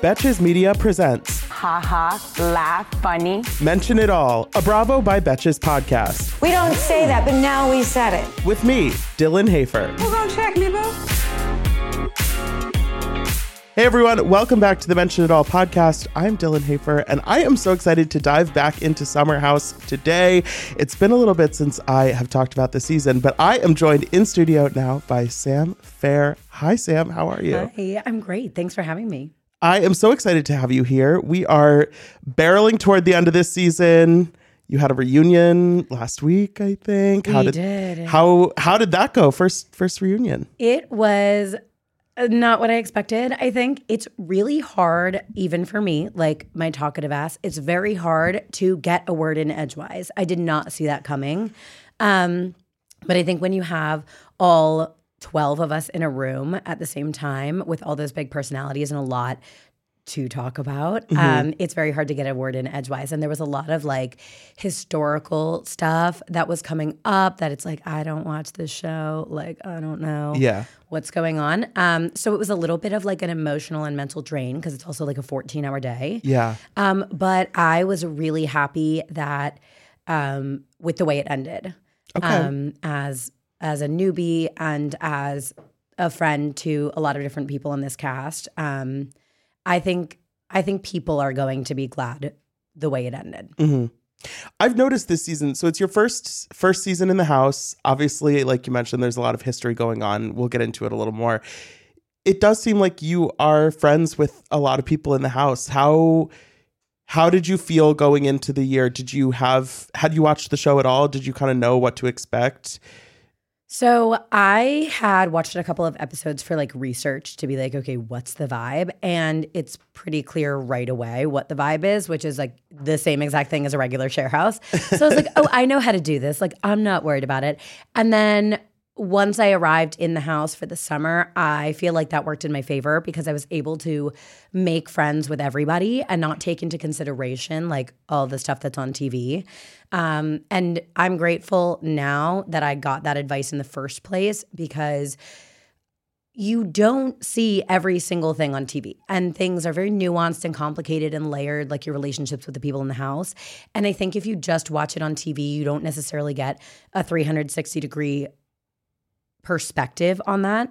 Betches Media presents Ha ha, laugh, funny. Mention It All, a Bravo by Betches podcast. We don't say that, but now we said it. With me, Dylan Hafer. Who's gonna check me, boo? Hey everyone, welcome back to the Mention It All podcast. I'm Dylan Hafer, and I am so excited to dive back into Summer House today. It's been a little bit since I have talked about the season, but I am joined in studio now by Sam Feher. Hi, Sam. How are you? Hi, I'm great. Thanks for having me. I am so excited to have you here. We are barreling toward the end of this season. You had a reunion last week, I think. We did. How how did that go? First first reunion. It was not what I expected. I think it's really hard, even for me, like my talkative ass. It's very hard to get a word in edgewise. I did not see that coming. Um, but I think when you have all 12 of us in a room at the same time with all those big personalities and a lot to talk about. Um, it's very hard to get a word in edgewise. And there was a lot of like historical stuff that was coming up that it's like, I don't watch this show. Like, I don't know Yeah. what's going on. Um, so it was a little bit of like an emotional and mental drain because it's also like a 14 hour day. Yeah. Um, but I was really happy that um, with the way it ended. Okay. Um, as as a newbie and as a friend to a lot of different people in this cast, um, I think I think people are going to be glad the way it ended. hmm I've noticed this season. So it's your first first season in the house. Obviously, like you mentioned, there's a lot of history going on. We'll get into it a little more. It does seem like you are friends with a lot of people in the house. How how did you feel going into the year? Did you have had you watched the show at all? Did you kind of know what to expect? So I had watched a couple of episodes for like research to be like, okay, what's the vibe? And it's pretty clear right away what the vibe is, which is like the same exact thing as a regular share house. So I was like, oh, I know how to do this. Like, I'm not worried about it. And then once I arrived in the house for the summer, I feel like that worked in my favor because I was able to make friends with everybody and not take into consideration like all the stuff that's on TV. Um, and I'm grateful now that I got that advice in the first place because you don't see every single thing on TV. And things are very nuanced and complicated and layered, like your relationships with the people in the house. And I think if you just watch it on TV, you don't necessarily get a 360 degree perspective on that.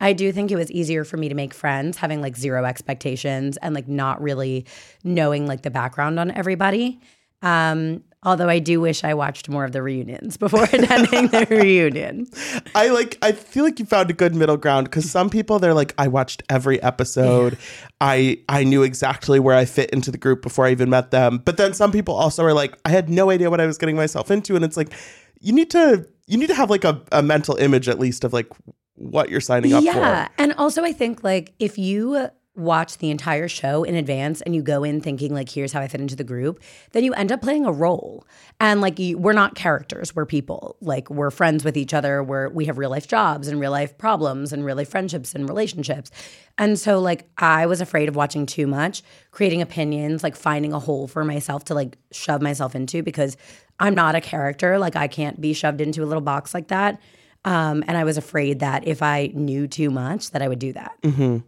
I do think it was easier for me to make friends having like zero expectations and like not really knowing like the background on everybody. Um, although I do wish I watched more of the reunions before attending the reunion. I like I feel like you found a good middle ground because some people they're like I watched every episode. I I knew exactly where I fit into the group before I even met them. But then some people also are like I had no idea what I was getting myself into and it's like you need to you need to have like a, a mental image at least of like what you're signing up yeah. for. Yeah. And also, I think like if you watch the entire show in advance and you go in thinking like here's how I fit into the group, then you end up playing a role. And like you, we're not characters, we're people. Like we're friends with each other. We're we have real life jobs and real life problems and real life friendships and relationships. And so like I was afraid of watching too much, creating opinions, like finding a hole for myself to like shove myself into because I'm not a character. Like I can't be shoved into a little box like that. Um, and I was afraid that if I knew too much, that I would do that. Mm-hmm.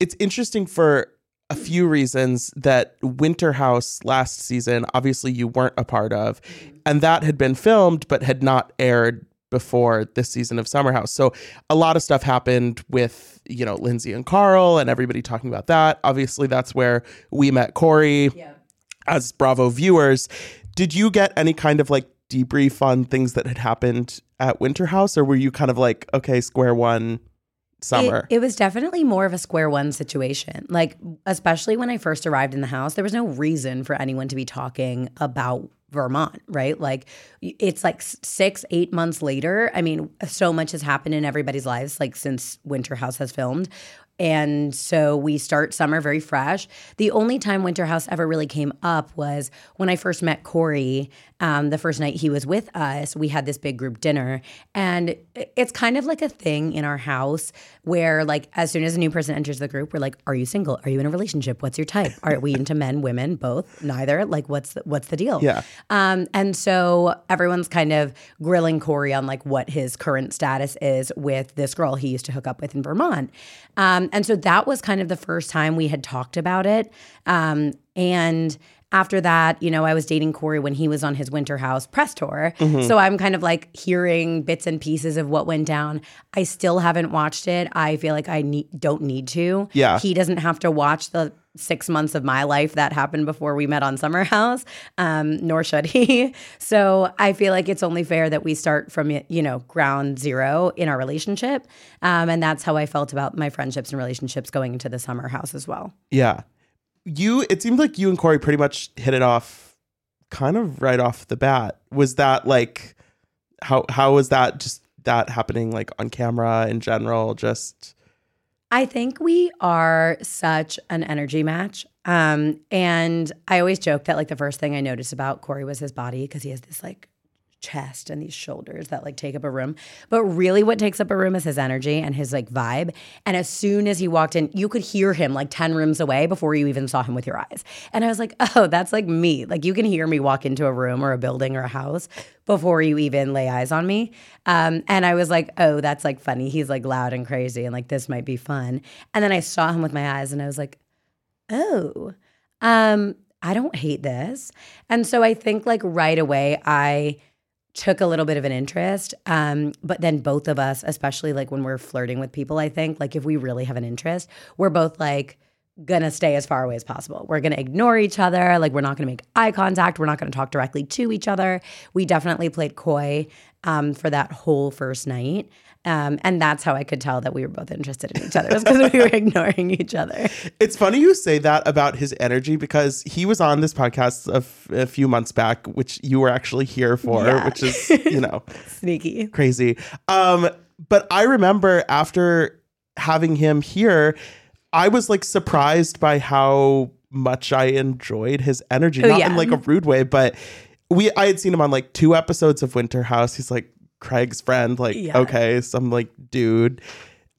It's interesting for a few reasons that Winter House last season, obviously you weren't a part of, mm-hmm. and that had been filmed but had not aired before this season of Summer House. So a lot of stuff happened with, you know, Lindsay and Carl and everybody talking about that. Obviously, that's where we met Kory yeah. as Bravo viewers. Did you get any kind of like debrief on things that had happened at Winter House, or were you kind of like, okay, square one summer? It, it was definitely more of a square one situation. Like, especially when I first arrived in the house, there was no reason for anyone to be talking about Vermont, right? Like, it's like six, eight months later. I mean, so much has happened in everybody's lives, like, since Winter House has filmed. and so we start summer very fresh. The only time Winter House ever really came up was when I first met Kory. Um, the first night he was with us, we had this big group dinner, and it's kind of like a thing in our house where, like, as soon as a new person enters the group, we're like, "Are you single? Are you in a relationship? What's your type? Are we into men, women, both, neither? Like, what's the, what's the deal?" Yeah. Um, and so everyone's kind of grilling Kory on like what his current status is with this girl he used to hook up with in Vermont. Um, and so that was kind of the first time we had talked about it. Um, and after that, you know, I was dating Kory when he was on his Winter House press tour. So I'm kind of like hearing bits and pieces of what went down. I still haven't watched it. I feel like I need, don't need to. Yeah. He doesn't have to watch the six months of my life that happened before we met on Summer House, um, nor should he. So I feel like it's only fair that we start from, you know, ground zero in our relationship. Um, and that's how I felt about my friendships and relationships going into the Summer House as well. Yeah. You it seemed like you and Kory pretty much hit it off kind of right off the bat. Was that like how how was that just that happening like on camera in general? Just I think we are such an energy match. Um, and I always joke that like the first thing I noticed about Kory was his body because he has this like chest and these shoulders that like take up a room. But really what takes up a room is his energy and his like vibe. And as soon as he walked in, you could hear him like 10 rooms away before you even saw him with your eyes. And I was like, "Oh, that's like me. Like you can hear me walk into a room or a building or a house before you even lay eyes on me." Um, and I was like, "Oh, that's like funny. He's like loud and crazy and like this might be fun." And then I saw him with my eyes and I was like, "Oh, um, I don't hate this." And so I think like right away I took a little bit of an interest. Um, but then both of us, especially like when we're flirting with people, I think like if we really have an interest, we're both like gonna stay as far away as possible. We're gonna ignore each other. Like we're not gonna make eye contact. We're not gonna talk directly to each other. We definitely played coy um, for that whole first night. Um, and that's how I could tell that we were both interested in each other was because we were ignoring each other. It's funny you say that about his energy because he was on this podcast a, f- a few months back, which you were actually here for, Yeah. which is, you know, Sneaky. crazy. Um, but I remember after having him here, I was like surprised by how much I enjoyed his energy, Oh, not yeah. in like a rude way, but we I had seen him on like two episodes of Winter House. He's like Craig's friend, like Yeah. okay, some like dude,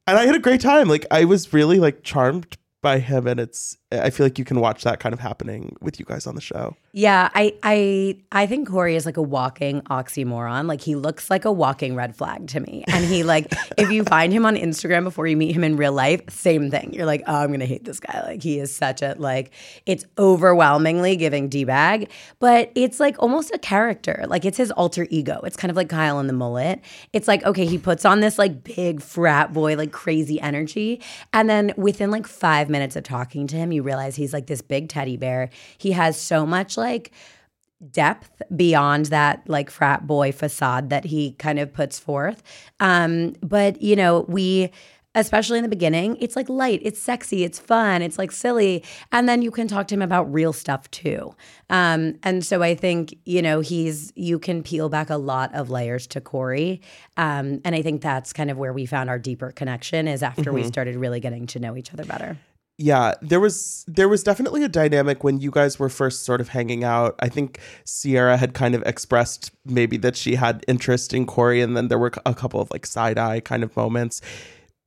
and I had a great time. Like I was really like charmed by him, and it's I feel like you can watch that kind of happening with you guys on the show. Yeah, I I I think Kory is like a walking oxymoron. Like he looks like a walking red flag to me. And he like if you find him on Instagram before you meet him in real life, same thing. You're like, "Oh, I'm going to hate this guy." Like he is such a like it's overwhelmingly giving D-bag, but it's like almost a character. Like it's his alter ego. It's kind of like Kyle in the mullet. It's like okay, he puts on this like big frat boy like crazy energy, and then within like 5 minutes of talking to him, you realize he's like this big teddy bear. He has so much like depth beyond that like frat boy facade that he kind of puts forth. Um, but you know, we especially in the beginning, it's like light, it's sexy, it's fun, it's like silly. And then you can talk to him about real stuff too. Um, and so I think, you know, he's you can peel back a lot of layers to Kory. Um, and I think that's kind of where we found our deeper connection is after we started really getting to know each other better. Yeah, there was there was definitely a dynamic when you guys were first sort of hanging out. I think Ciara had kind of expressed maybe that she had interest in Kory, and then there were a couple of like side eye kind of moments.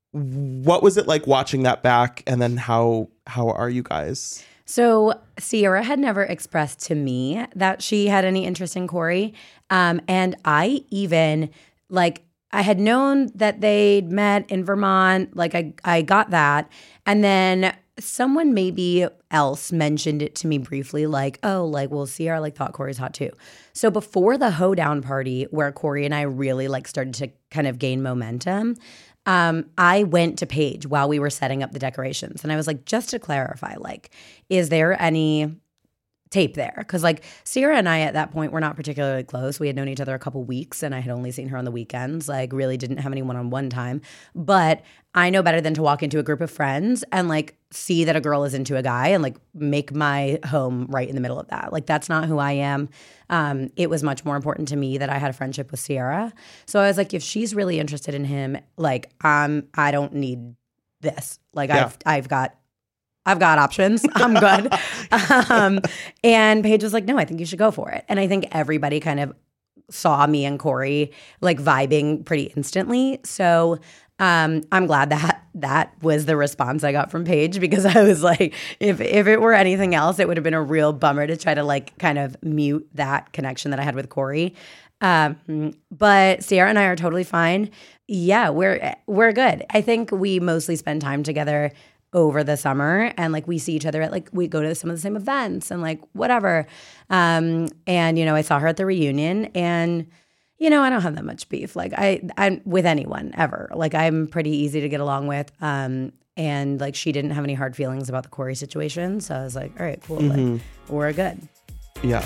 What was it like watching that back, and then how how are you guys? So Ciara had never expressed to me that she had any interest in Kory. Um, and I even like I had known that they'd met in Vermont. Like I I got that. And then someone maybe else mentioned it to me briefly, like, oh, like, well, Ciara like thought Kory's hot too. So before the hoedown party where Kory and I really like started to kind of gain momentum, um, I went to Paige while we were setting up the decorations. And I was like, just to clarify, like, is there any tape there? Because like Ciara and I at that point were not particularly close. We had known each other a couple weeks and I had only seen her on the weekends, like really didn't have any one-on-one time. But I know better than to walk into a group of friends and like see that a girl is into a guy and like make my home right in the middle of that. Like that's not who I am. Um, it was much more important to me that I had a friendship with Ciara. So I was like, if she's really interested in him, like um, I don't need this. Like Yeah. I've I've got I've got options. I'm good. um, and Paige was like, no, I think you should go for it. And I think everybody kind of saw me and Kory like vibing pretty instantly. So um, I'm glad that that was the response I got from Paige because I was like, if if it were anything else, it would have been a real bummer to try to like kind of mute that connection that I had with Kory. Um, but Ciara and I are totally fine. Yeah, we're we're good. I think we mostly spend time together over the summer and like we see each other at like we go to some of the same events and like whatever. Um, and you know, I saw her at the reunion and you know, I don't have that much beef. Like I I'm with anyone ever. Like I'm pretty easy to get along with. Um and like she didn't have any hard feelings about the Kory situation. So I was like, all right, cool. Like we're good. Yeah.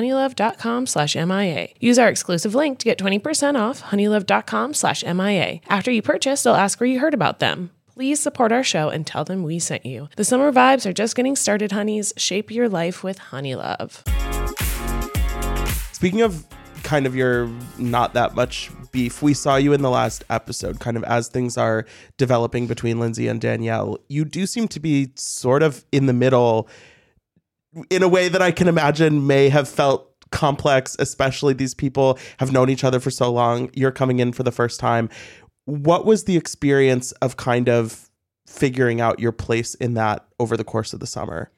honeylove.com slash MIA. Use our exclusive link to get 20% off honeylove.com slash MIA. After you purchase, they'll ask where you heard about them. Please support our show and tell them we sent you. The summer vibes are just getting started, honeys. Shape your life with Honeylove. Speaking of kind of your not that much beef, we saw you in the last episode, kind of as things are developing between Lindsay and Danielle. You do seem to be sort of in the middle in a way that I can imagine may have felt complex, especially these people have known each other for so long. You're coming in for the first time. What was the experience of kind of figuring out your place in that over the course of the summer?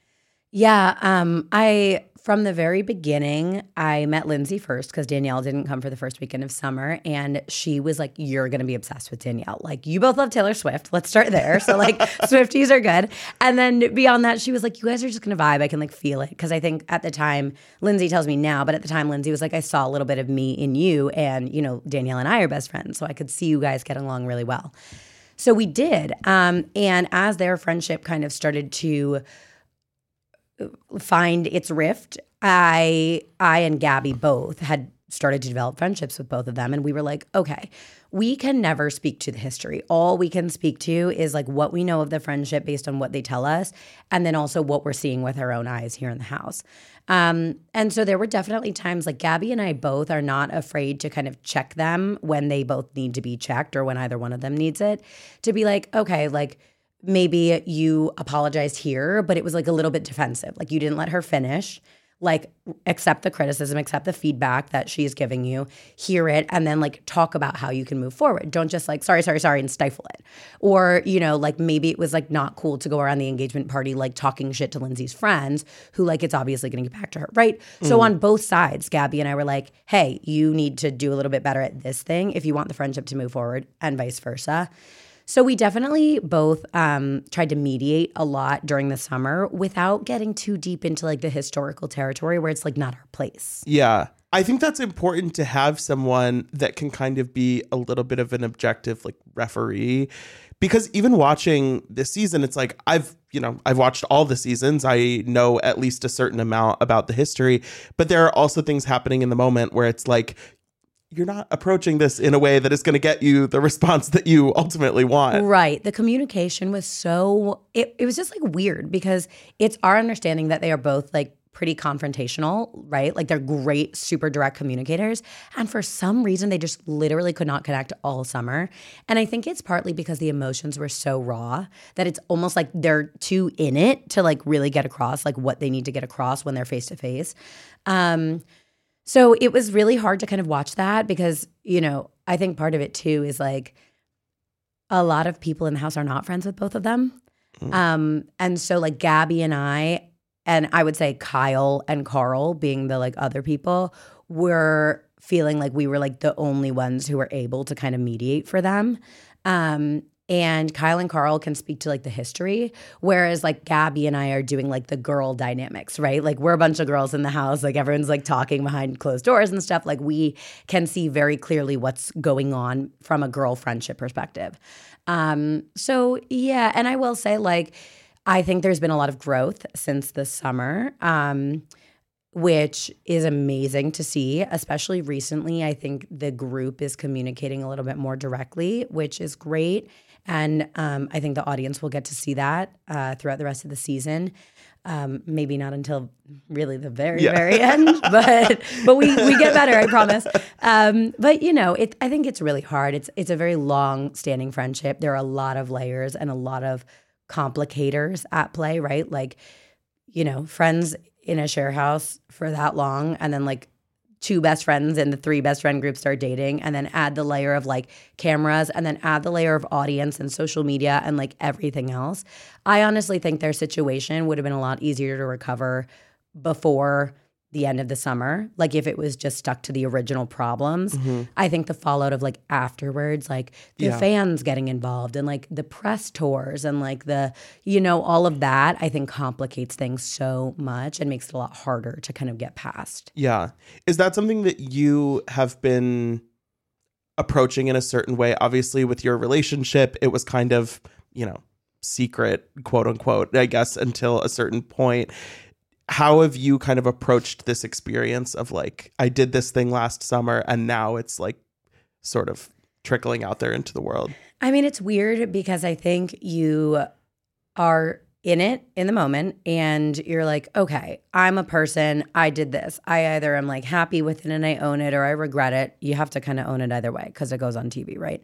Yeah, um, I from the very beginning, I met Lindsay first because Danielle didn't come for the first weekend of summer, and she was like, "You're gonna be obsessed with Danielle. Like, you both love Taylor Swift. Let's start there. So like, Swifties are good." And then beyond that, she was like, "You guys are just gonna vibe. I can like feel it." Because I think at the time, Lindsay tells me now, but at the time, Lindsay was like, "I saw a little bit of me in you, and you know, Danielle and I are best friends, so I could see you guys getting along really well." So we did, um, and as their friendship kind of started to find its rift, I I and Gabby both had started to develop friendships with both of them and we were like, okay, we can never speak to the history. All we can speak to is like what we know of the friendship based on what they tell us and then also what we're seeing with our own eyes here in the house. Um, and so there were definitely times like Gabby and I both are not afraid to kind of check them when they both need to be checked or when either one of them needs it to be like, okay, like maybe you apologized here, but it was like a little bit defensive. Like you didn't let her finish. like accept the criticism, accept the feedback that she's giving you, hear it, and then like talk about how you can move forward. Don't just like, sorry, sorry, sorry, and stifle it. Or, you know, like maybe it was like not cool to go around the engagement party like talking shit to Lindsay's friends who like it's obviously gonna get back to her, right? So mm. on both sides, Gabby and I were like, hey, you need to do a little bit better at this thing if you want the friendship to move forward, and vice versa. So we definitely both um, tried to mediate a lot during the summer without getting too deep into like the historical territory where it's like not our place. Yeah. I think that's important to have someone that can kind of be a little bit of an objective like referee because even watching this season it's like I've you know I've watched all the seasons I know at least a certain amount about the history but there are also things happening in the moment where it's like you're not approaching this in a way that is going to get you the response that you ultimately want. Right. The communication was so it, it was just like weird because it's our understanding that they are both like pretty confrontational, right? Like they're great, super direct communicators. And for some reason, they just literally could not connect all summer. And I think it's partly because the emotions were so raw that it's almost like they're too in it to like really get across like what they need to get across when they're face to face. Um, so it was really hard to kind of watch that because, you know, I think part of it too is like a lot of people in the house are not friends with both of them. Um, and so like Gabby and I, and I would say Kyle and Carl being the like other people, were feeling like we were like the only ones who were able to kind of mediate for them. Um, and Kyle and Carl can speak to like the history, whereas like Gabby and I are doing like the girl dynamics, right? Like we're a bunch of girls in the house, like everyone's like talking behind closed doors and stuff. Like we can see very clearly what's going on from a girl friendship perspective. Um, so yeah, and I will say like I think there's been a lot of growth since the summer. Um, which is amazing to see, especially recently. I think the group is communicating a little bit more directly, which is great. And um, I think the audience will get to see that uh, throughout the rest of the season. Um, maybe not until really the very, Yeah. very end, but but we we get better, I promise. Um, but you know, it I think it's really hard. It's it's a very long standing friendship. There are a lot of layers and a lot of complicators at play, right? Like, you know, friends in a share house for that long, and then like two best friends and the three best friend groups start dating and then add the layer of like cameras and then add the layer of audience and social media and like everything else. I honestly think their situation would have been a lot easier to recover before the end of the summer. Like if it was just stuck to the original problems. Mm-hmm. I think the fallout of like afterwards, like the Yeah. fans getting involved and like the press tours and like the, you know, all of that, I think complicates things so much and makes it a lot harder to kind of get past. Yeah. Is that something that you have been approaching in a certain way? Obviously, with your relationship, it was kind of, you know, secret, quote unquote, I guess, until a certain point. How have you kind of approached this experience of like, I did this thing last summer and now it's like sort of trickling out there into the world? I mean, it's weird because I think you are in it in the moment and you're like, okay, I'm a person. I did this. I either am like happy with it and I own it or I regret it. You have to kind of own it either way because it goes on TV, right?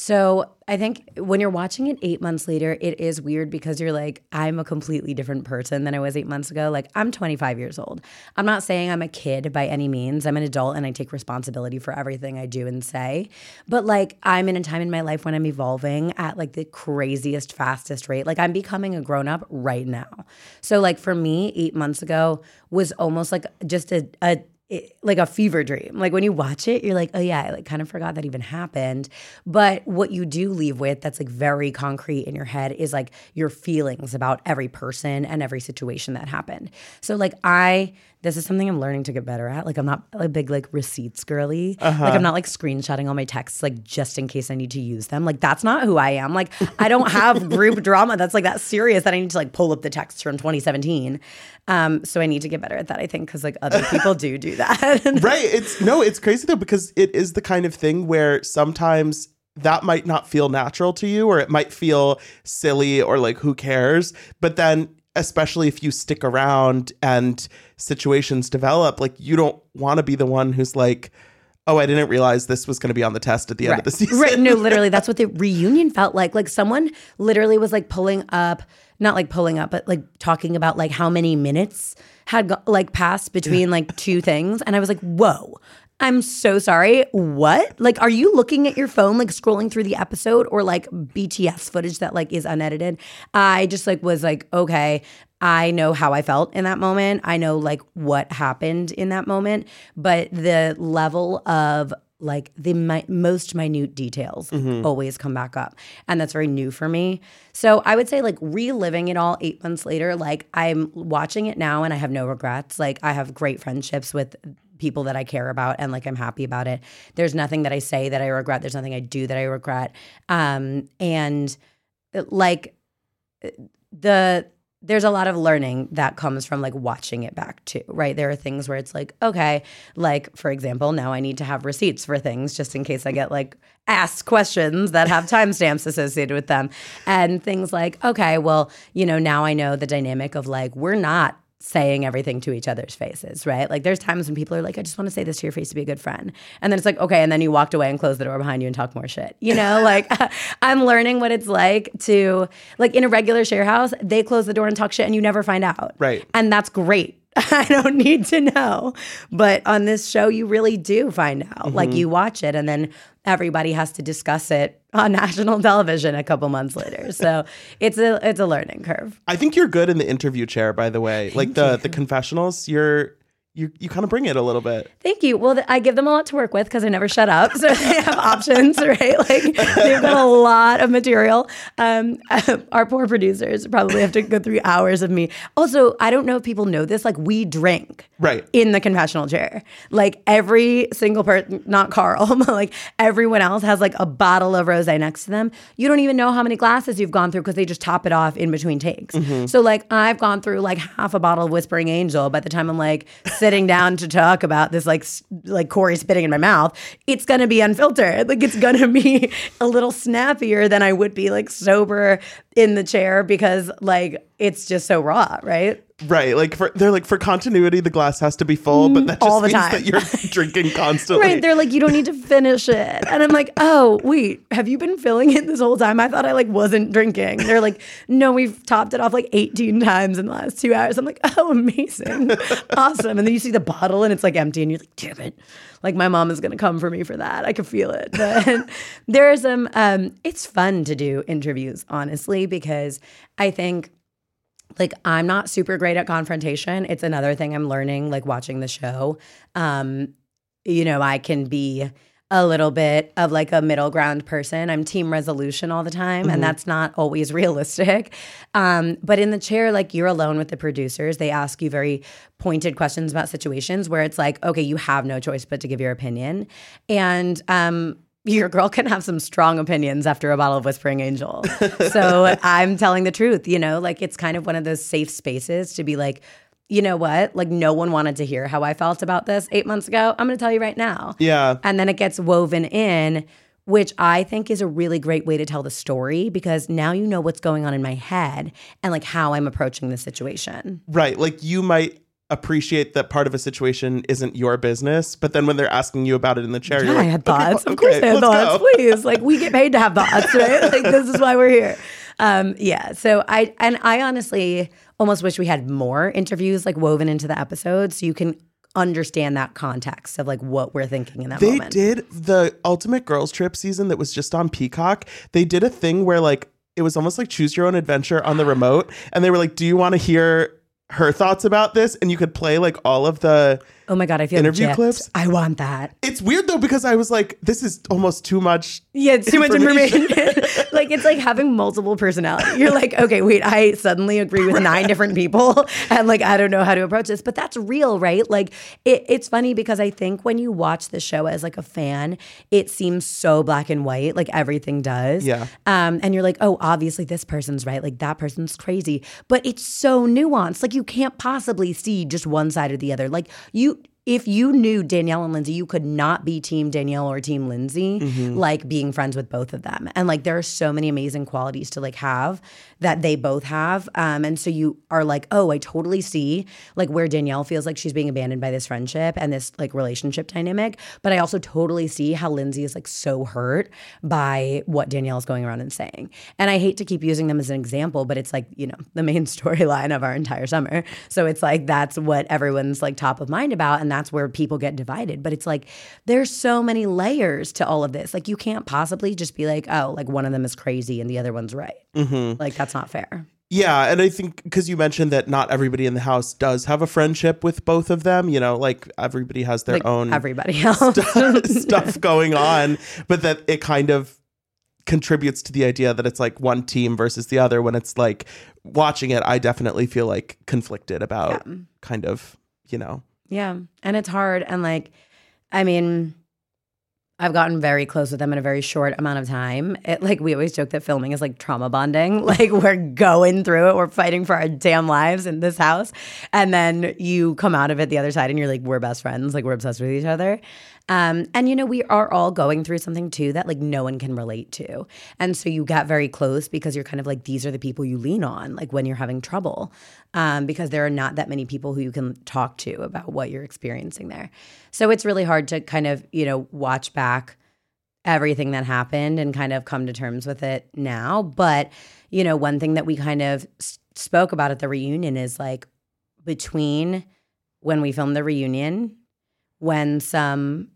So I think when you're watching it eight months later, it is weird because you're like, I'm a completely different person than I was eight months ago. Like, I'm 25 years old. I'm not saying I'm a kid by any means. I'm an adult and I take responsibility for everything I do and say. But like, I'm in a time in my life when I'm evolving at like the craziest, fastest rate. Like, I'm becoming a grown up right now. So, like, for me, eight months ago was almost like just a, a it, like a fever dream. Like when you watch it, you're like, oh yeah, I like kind of forgot that even happened. But what you do leave with that's like very concrete in your head is like your feelings about every person and every situation that happened. So like I this is something I'm learning to get better at. Like I'm not a big like receipts girly. Like I'm not like screenshotting all my texts like just in case I need to use them. Like that's not who I am. Like I don't have group drama that's like that serious that I need to like pull up the texts from 2017. Um, so I need to get better at that. I think because like other people do do that. right it's no it's crazy though because it is the kind of thing where sometimes that might not feel natural to you or it might feel silly or like who cares but then especially if you stick around and situations develop like you don't want to be the one who's like oh, I didn't realize this was going to be on the test at the end of the season. Right. No, literally, that's what the reunion felt like. Like someone literally was like pulling up, not like pulling up, but like talking about like how many minutes had like passed between like two things. And I was like, whoa. I'm so sorry. What? Like, are you looking at your phone, like scrolling through the episode or like BTS footage that like is unedited? I just like was like, okay, I know how I felt in that moment. I know like what happened in that moment, but the level of like the mi- most minute details mm-hmm. always come back up and that's very new for me so i would say like reliving it all eight months later like i'm watching it now and i have no regrets like i have great friendships with people that i care about and like i'm happy about it there's nothing that i say that i regret there's nothing i do that i regret um and like the there's a lot of learning that comes from like watching it back too, right? There are things where it's like, okay, like for example, now I need to have receipts for things just in case I get like asked questions that have timestamps associated with them. And things like, okay, well, you know, now I know the dynamic of like, we're not saying everything to each other's faces, right? Like there's times when people are like, I just want to say this to your face to be a good friend. And then it's like, okay, and then you walked away and closed the door behind you and talk more shit. You know, like I'm learning what it's like to like in a regular share house, they close the door and talk shit and you never find out. Right. And that's great. I don't need to know. But on this show, you really do find out. Mm-hmm. Like you watch it and then everybody has to discuss it on national television a couple months later. So it's a it's a learning curve. I think you're good in the interview chair, by the way. like the the confessionals, you're you you kind of bring it a little bit. Thank you. Well, th- I give them a lot to work with because I never shut up, so they have options, right? Like they've got a lot of material. Um, our poor producers probably have to go through hours of me. Also, I don't know if people know this. Like we drink Right. in the confessional chair. Like every single person, not Carl, but like everyone else has like a bottle of rosé next to them. You don't even know how many glasses you've gone through because they just top it off in between takes. Mm-hmm. So like I've gone through like half a bottle of Whispering Angel by the time I'm like sitting down to talk about this like s- like Kory spitting in my mouth. It's gonna be unfiltered. Like it's gonna be a little snappier than I would be like sober in the chair because like it's just so raw, right? Right. Like for they're like for continuity, the glass has to be full, but that just Mm, all the means time. that you're drinking constantly. Right. They're like, you don't need to finish it. And I'm like, oh, wait, have you been filling it this whole time? I thought I like wasn't drinking. They're like, no, we've topped it off like 18 times in the last two hours. I'm like, oh, amazing. awesome. And then you see the bottle and it's like empty and you're like, damn it. Like my mom is gonna come for me for that. I could feel it. But there are some um, it's fun to do interviews, honestly, because I think like I'm not super great at confrontation. It's another thing I'm learning like watching the show. Um you know, I can be a little bit of like a middle ground person. I'm team resolution all the time, and that's not always realistic. Um, but in the chair, like you're alone with the producers. They ask you very pointed questions about situations where it's like, okay, you have no choice but to give your opinion. And um, your girl can have some strong opinions after a bottle of Whispering Angel. so I'm telling the truth, you know, like it's kind of one of those safe spaces to be like, you know what? Like, no one wanted to hear how I felt about this eight months ago. I'm going to tell you right now. Yeah. And then it gets woven in, which I think is a really great way to tell the story because now you know what's going on in my head and like how I'm approaching the situation. Right. Like you might appreciate that part of a situation isn't your business, but then when they're asking you about it in the chair, you're Yeah, like, I had thoughts. well, of course, okay, I had thoughts. go." Please, like we get paid to have thoughts, right? like this is why we're here. Um, yeah. So I and I honestly almost wish we had more interviews like woven into the episode so you can understand that context of like what we're thinking in that They moment. did the Ultimate Girls Trip season that was just on Peacock. They did a thing where like it was almost like choose your own adventure on the remote, and they were like, "Do you want to hear her thoughts about this?" And you could play like all of the. Oh my god, I feel Interview gypped. clips? I want that. It's weird though because I was like, "This is almost too much." Yeah, it's too much Information. information. like it's like having multiple personality. You're like, okay, wait, I suddenly agree with nine different people, and like I don't know how to approach this. But that's real, right? Like it, it's funny because I think when you watch the show as like a fan, it seems so black and white, like everything does. Yeah. Um, and you're like, oh, obviously this person's right, like that person's crazy, but it's so nuanced. Like you can't possibly see just one side or the other. Like you if you knew Danielle and Lindsay, you could not be team Danielle or team Lindsay, like being friends with both of them. And like there are so many amazing qualities to like have that they both have. Um, and so you are like, oh, I totally see like where Danielle feels like she's being abandoned by this friendship and this like relationship dynamic. But I also totally see how Lindsay is like so hurt by what Danielle is going around and saying. And I hate to keep using them as an example, but it's like, you know, the main storyline of our entire summer. So it's like that's what everyone's like top of mind about. And that's where people get divided. But it's like there's so many layers to all of this. Like you can't possibly just be like, oh, like one of them is crazy and the other one's right. Mm-hmm. Like that's not fair. Yeah, and I think because you mentioned that not everybody in the house does have a friendship with both of them, you know, like everybody has their Like own everybody else. stuff going on, but that it kind of contributes to the idea that it's like one team versus the other when it's like watching it I definitely feel like conflicted about kind of, you know. Yeah. And it's hard. And like, I mean, I've gotten very close with them in a very short amount of time. It like we always joke that filming is like trauma bonding. Like we're going through it, we're fighting for our damn lives in this house, and then you come out of it the other side, and you're like, we're best friends, like we're obsessed with each other. Um, and you know, we are all going through something too that like no one can relate to, and so you get very close because you're kind of like these are the people you lean on, like when you're having trouble, um, because there are not that many people who you can talk to about what you're experiencing there. So it's really hard to kind of you know watch back everything that happened and kind of come to terms with it now. But, you know, one thing that we kind of s- spoke about at the reunion is like between when we filmed the reunion, when some,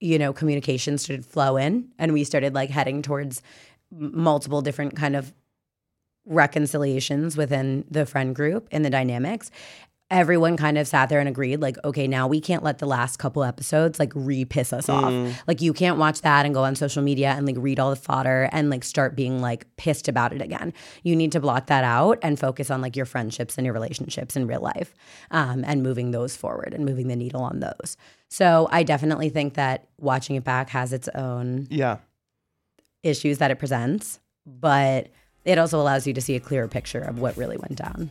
you know, communication started flow in and we started like heading towards multiple different kind of reconciliations within the friend group and the dynamics everyone kind of sat there and agreed like okay now we can't let the last couple episodes like re-piss us off. Like you can't watch that and go on social media and like read all the fodder and like start being like pissed about it again. You need to block that out and focus on like your friendships and your relationships in real life um, and moving those forward and moving the needle on those. So i definitely think that watching it back has its own Yeah. issues that it presents but it also allows you to see a clearer picture of what really went down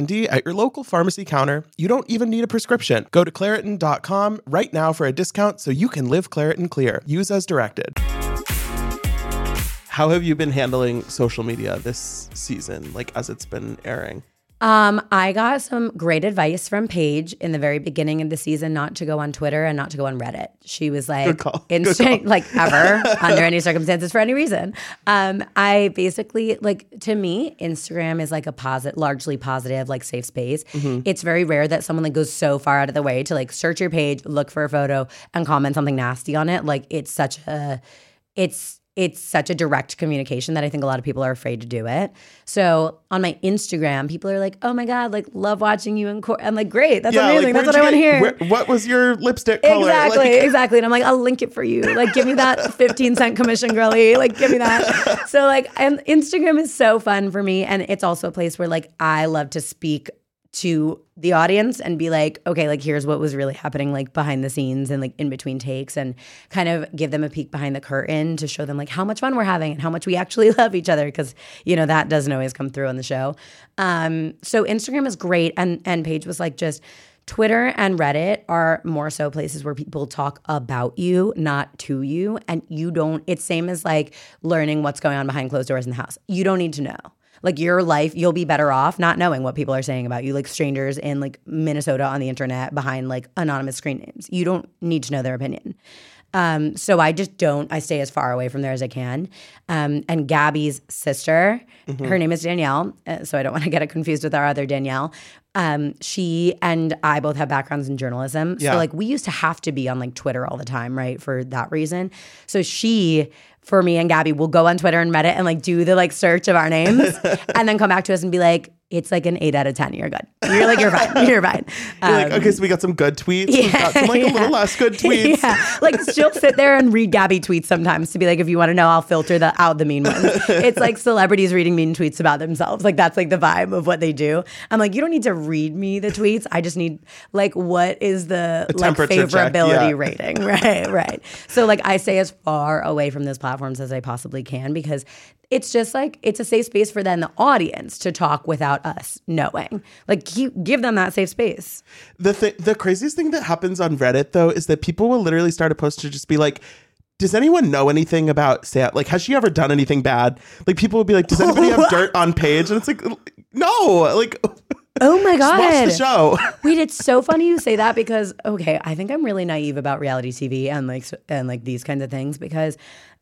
D at your local pharmacy counter. You don't even need a prescription. Go to Claritin.com right now for a discount so you can live Claritin clear. Use as directed. How have you been handling social media this season, like as it's been airing? Um, I got some great advice from Paige in the very beginning of the season not to go on Twitter and not to go on Reddit. She was like, instant, like ever under any circumstances for any reason. Um, I basically like to me, Instagram is like a positive, largely positive, like safe space. It's very rare that someone like goes so far out of the way to like search your page, look for a photo, and comment something nasty on it. Like it's such a, it's it's such a direct communication that I think a lot of people are afraid to do it. So on my Instagram, people are like, "Oh my god, like love watching you in court." I'm like, "Great, that's amazing. like, that's what I want to hear." where- what was your lipstick color? Exactly, Like- exactly. And I'm like, I'll link it for you. Like, give me that 15 cent commission, girly. Like, give me that. So, like, and Instagram is so fun for me. And it's also a place where, like, I love to speak to the audience and be like, okay, like, here's what was really happening, like, behind the scenes and, like, in between takes, and kind of give them a peek behind the curtain to show them, like, how much fun we're having and how much we actually love each other. Cause, you know, that doesn't always come through on the show. Um, so, Instagram is great. And, and Paige was like, just, Twitter and Reddit are more so places where people talk about you, not to you. And you don't, it's same as like learning what's going on behind closed doors in the house. You don't need to know. Like your life, you'll be better off not knowing what people are saying about you, like strangers in like Minnesota on the internet behind like anonymous screen names. You don't need to know their opinion. Um, so I just don't. I stay as far away from there as I can. Um, and Gabby's sister, her name is Danielle, uh, so I don't want to get it confused with our other Danielle. Um, she and I both have backgrounds in journalism, Yeah. so like we used to have to be on like Twitter all the time, right? For that reason. So she, for me and Gabby, will go on Twitter and Reddit and like do the like search of our names, and then come back to us and be like, "It's like an eight out of ten. You're good. You're like you're fine. You're fine." You're like, um, okay, so we got some good tweets. We've got some like a little less good tweets. Yeah. Like she'll sit there and read Gabby tweets sometimes to be like, if you want to know, I'll filter the out the mean ones. it's like celebrities reading mean tweets about themselves. Like that's like the vibe of what they do. I'm like, you don't need to read me the tweets. I just need like what is the like favorability yeah. rating. Right, right. So like I stay as far away from those platforms as I possibly can because it's just like it's a safe space for then the audience to talk without us knowing. Like keep, give them that safe space. The th- the craziest thing that happens on Reddit though is that people will literally start a post to just be like, "Does anyone know anything about Sam? Like, has she ever done anything bad?" Like, people will be like, "Does anybody have dirt on Paige?" And it's like, no, like, Oh my god. watch the show. Wait, it's so funny you say that because okay, I think I'm really naive about reality TV and like and like these kinds of things because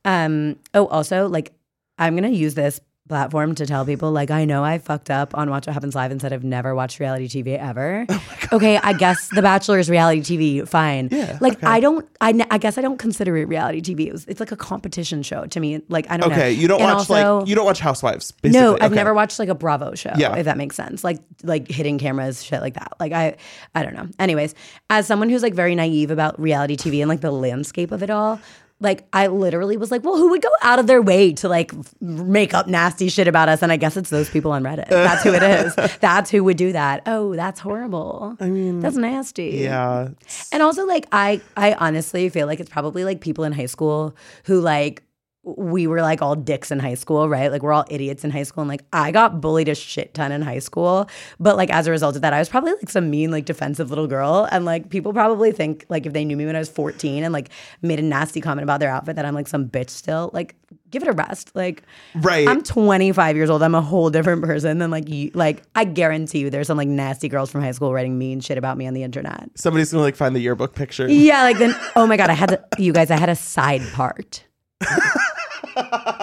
um oh also like I'm going to use this platform to tell people like I know I fucked up on Watch What Happens Live and said I've never watched reality TV ever. Oh okay, I guess The Bachelor is reality TV, fine. Yeah, like okay. I don't I, ne- I guess I don't consider it reality TV. It was, it's like a competition show to me. Like I don't know. Okay, you don't And watch also- like you don't watch Housewives. Basically. no, I've Okay. never watched like a Bravo show. Yeah. if that makes sense. Like like hitting cameras, shit like that. Like I, I don't know. Anyways, as someone who's like very naive about reality TV and like the landscape of it all. Like I literally was like, well, who would go out of their way to like make up nasty shit about us? And I guess it's those people on Reddit. That's who it is. That's who would do that. Oh, that's horrible. I mean, that's nasty. Yeah. And also like I I honestly feel like it's probably like people in high school who like we were like all dicks in high school, right? Like we're all idiots in high school and like I got bullied a shit ton in high school, but like as a result of that I was probably like some mean like defensive little girl and like people probably think like if they knew me when I was 14 and like made a nasty comment about their outfit that I'm like some bitch still. Like give it a rest. Like Right. I'm 25 years old. I'm a whole different person than like you. Like I guarantee you there's some like nasty girls from high school writing mean shit about me on the internet. Somebody's gonna like find the yearbook picture. Yeah, like then. Oh my god, I had to, you guys. I had a side part,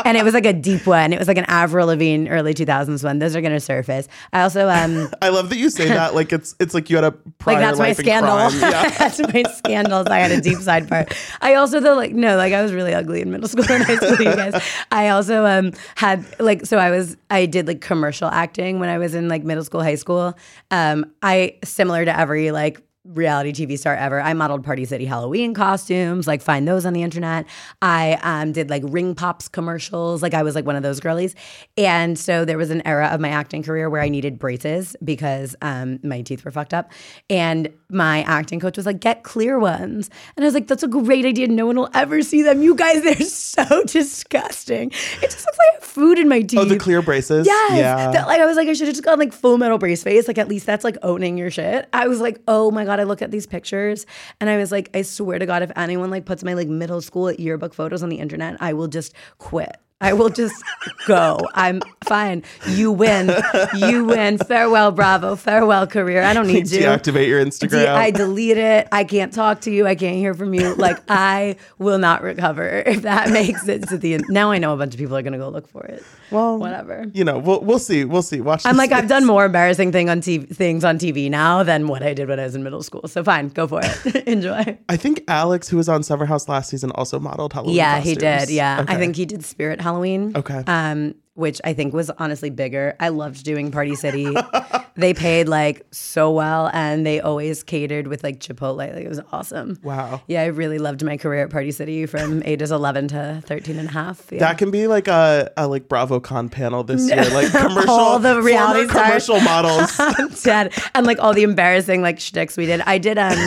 and it was like a deep one. It was like an Avril Lavigne early two thousands one. Those are gonna surface. I also um I love that you say that. Like it's it's like you had a prior like that's my scandal. Yeah. that's my scandals. I had a deep side part. I also though like no, like I was really ugly in middle school and high school. You guys. I also um had like so I was I did like commercial acting when I was in like middle school, high school. Um, I similar to every like reality TV star ever. I modeled Party City Halloween costumes, like find those on the internet. I um, did like Ring Pops commercials. Like I was like one of those girlies. And so there was an era of my acting career where I needed braces because um, my teeth were fucked up. And my acting coach was like, get clear ones. And I was like, that's a great idea. No one will ever see them. You guys, they're so disgusting. It just looks like food in my teeth. Oh, the clear braces. Yes. Yeah. That, like I was like, I should have just gone like full metal brace face. Like at least that's like owning your shit. I was like, oh my God, I look at these pictures and I was like, I swear to God, if anyone like puts my like middle school yearbook photos on the internet, I will just quit. I will just go. I'm fine. You win. You win. Farewell, Bravo. Farewell, career. I don't need you. Deactivate your Instagram. De- I delete it. I can't talk to you. I can't hear from you. Like I will not recover if that makes it to the end. Now I know a bunch of people are gonna go look for it. well, Whatever. You know, we'll we'll see. We'll see. Watch. I'm like I've done more embarrassing thing on TV, things on TV now than what I did when I was in middle school. So fine, go for it. Enjoy. I think Alex, who was on Summer House last season, also modeled Halloween. Yeah, he did. Yeah, Okay. I think he did Spirit Halloween. Okay. Um, which I think was honestly bigger. I loved doing Party City. they paid like so well, and they always catered with like Chipotle. Like it was awesome. Wow. Yeah, I really loved my career at Party City from ages 11 to 13 and a half. Yeah. That can be like a, a like BravoCon panel this year, like commercial, All the reality commercial models. Dead. And like all the embarrassing like shticks we did. I did um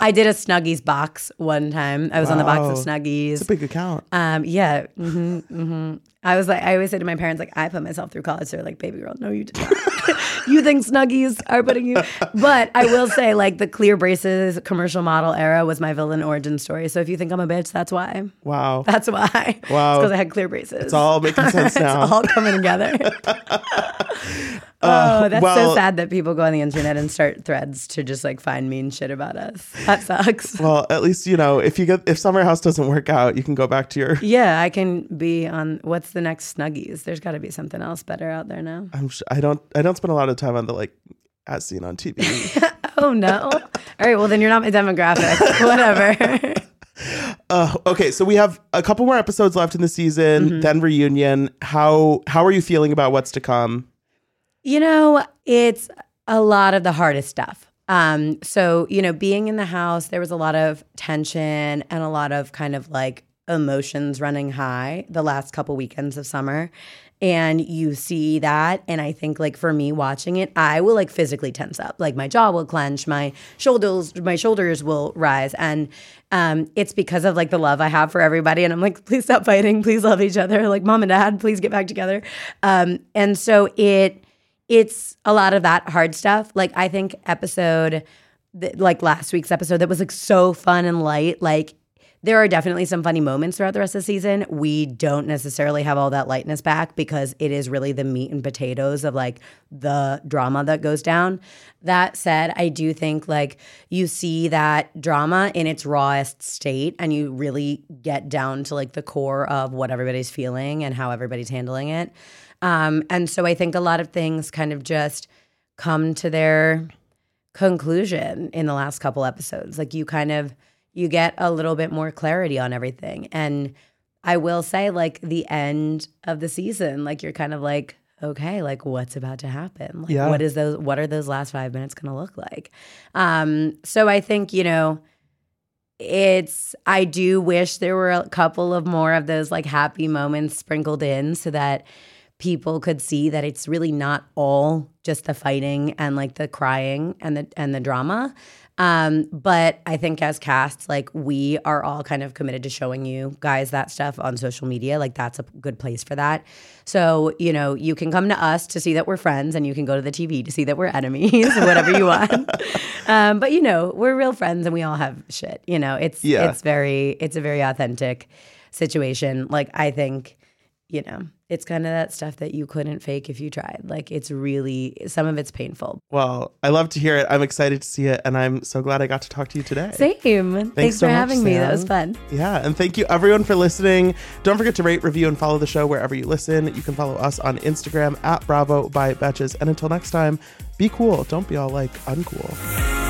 I did a Snuggies box one time. I was on the box of Snuggies. It's a big account. Um, yeah. hmm hmm I was like, I always say to my parents, like, I put myself through college. They're like, baby girl, no, you did not. you think Snuggies are putting you. But I will say, like, the clear braces commercial model era was my villain origin story. So if you think I'm a bitch, that's why. Wow. That's why. Wow. It's because I had clear braces. It's all making sense now. it's all coming together. Oh, that's well- so sad that people go on the internet and start threads to just like find mean shit about us. That sucks. well, at least you know if you get if Summer House doesn't work out, you can go back to your. Yeah, I can be on what's the next Snuggies? There's got to be something else better out there now. I'm sh- I don't I don't spend a lot of time on the like as seen on TV. Oh no. All right, well then you're not my demographic. Whatever. uh, okay, so we have a couple more episodes left in the season, Mm-hmm. then reunion. How how are you feeling about what's to come? You know, it's a lot of the hardest stuff. Um, so, you know, being in the house, there was a lot of tension and a lot of kind of like emotions running high the last couple weekends of summer. And you see that. And I think like for me watching it, I will like physically tense up. Like my jaw will clench, my shoulders, my shoulders will rise. And um, it's because of like the love I have for everybody. And I'm like, please stop fighting, please love each other. Like mom and dad, please get back together. Um, and so it it's a lot of that hard stuff. Like I think episode th- like last week's episode that was like so fun and light. Like there are definitely some funny moments throughout the rest of the season. We don't necessarily have all that lightness back because it is really the meat and potatoes of like the drama that goes down. That said, I do think like you see that drama in its rawest state and you really get down to like the core of what everybody's feeling and how everybody's handling it. Um, and so I think a lot of things kind of just come to their conclusion in the last couple episodes. Like you kind of you get a little bit more clarity on everything. And I will say, like the end of the season, like you're kind of like, okay, like what's about to happen? Like Yeah. what is those what are those last five minutes gonna look like? Um, so I think, you know, it's I do wish there were a couple of more of those like happy moments sprinkled in so that people could see that it's really not all just the fighting and like the crying and the and the drama. Um, but I think as casts, like we are all kind of committed to showing you guys that stuff on social media. Like that's a good place for that. So, you know, you can come to us to see that we're friends and you can go to the TV to see that we're enemies, whatever you want. Um, but you know, we're real friends and we all have shit. You know, it's Yeah. it's very it's a very authentic situation. Like I think, you know, it's kind of that stuff that you couldn't fake if you tried. Like it's really some of it's painful. Well, I love to hear it. I'm excited to see it, and I'm so glad I got to talk to you today. Same. Thanks, so for much, having me. That was fun. Yeah, and thank you everyone for listening. Don't forget to rate, review, and follow the show wherever you listen. You can follow us on Instagram at Bravo by Betches. And until next time, be cool. Don't be all like uncool.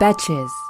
Betches.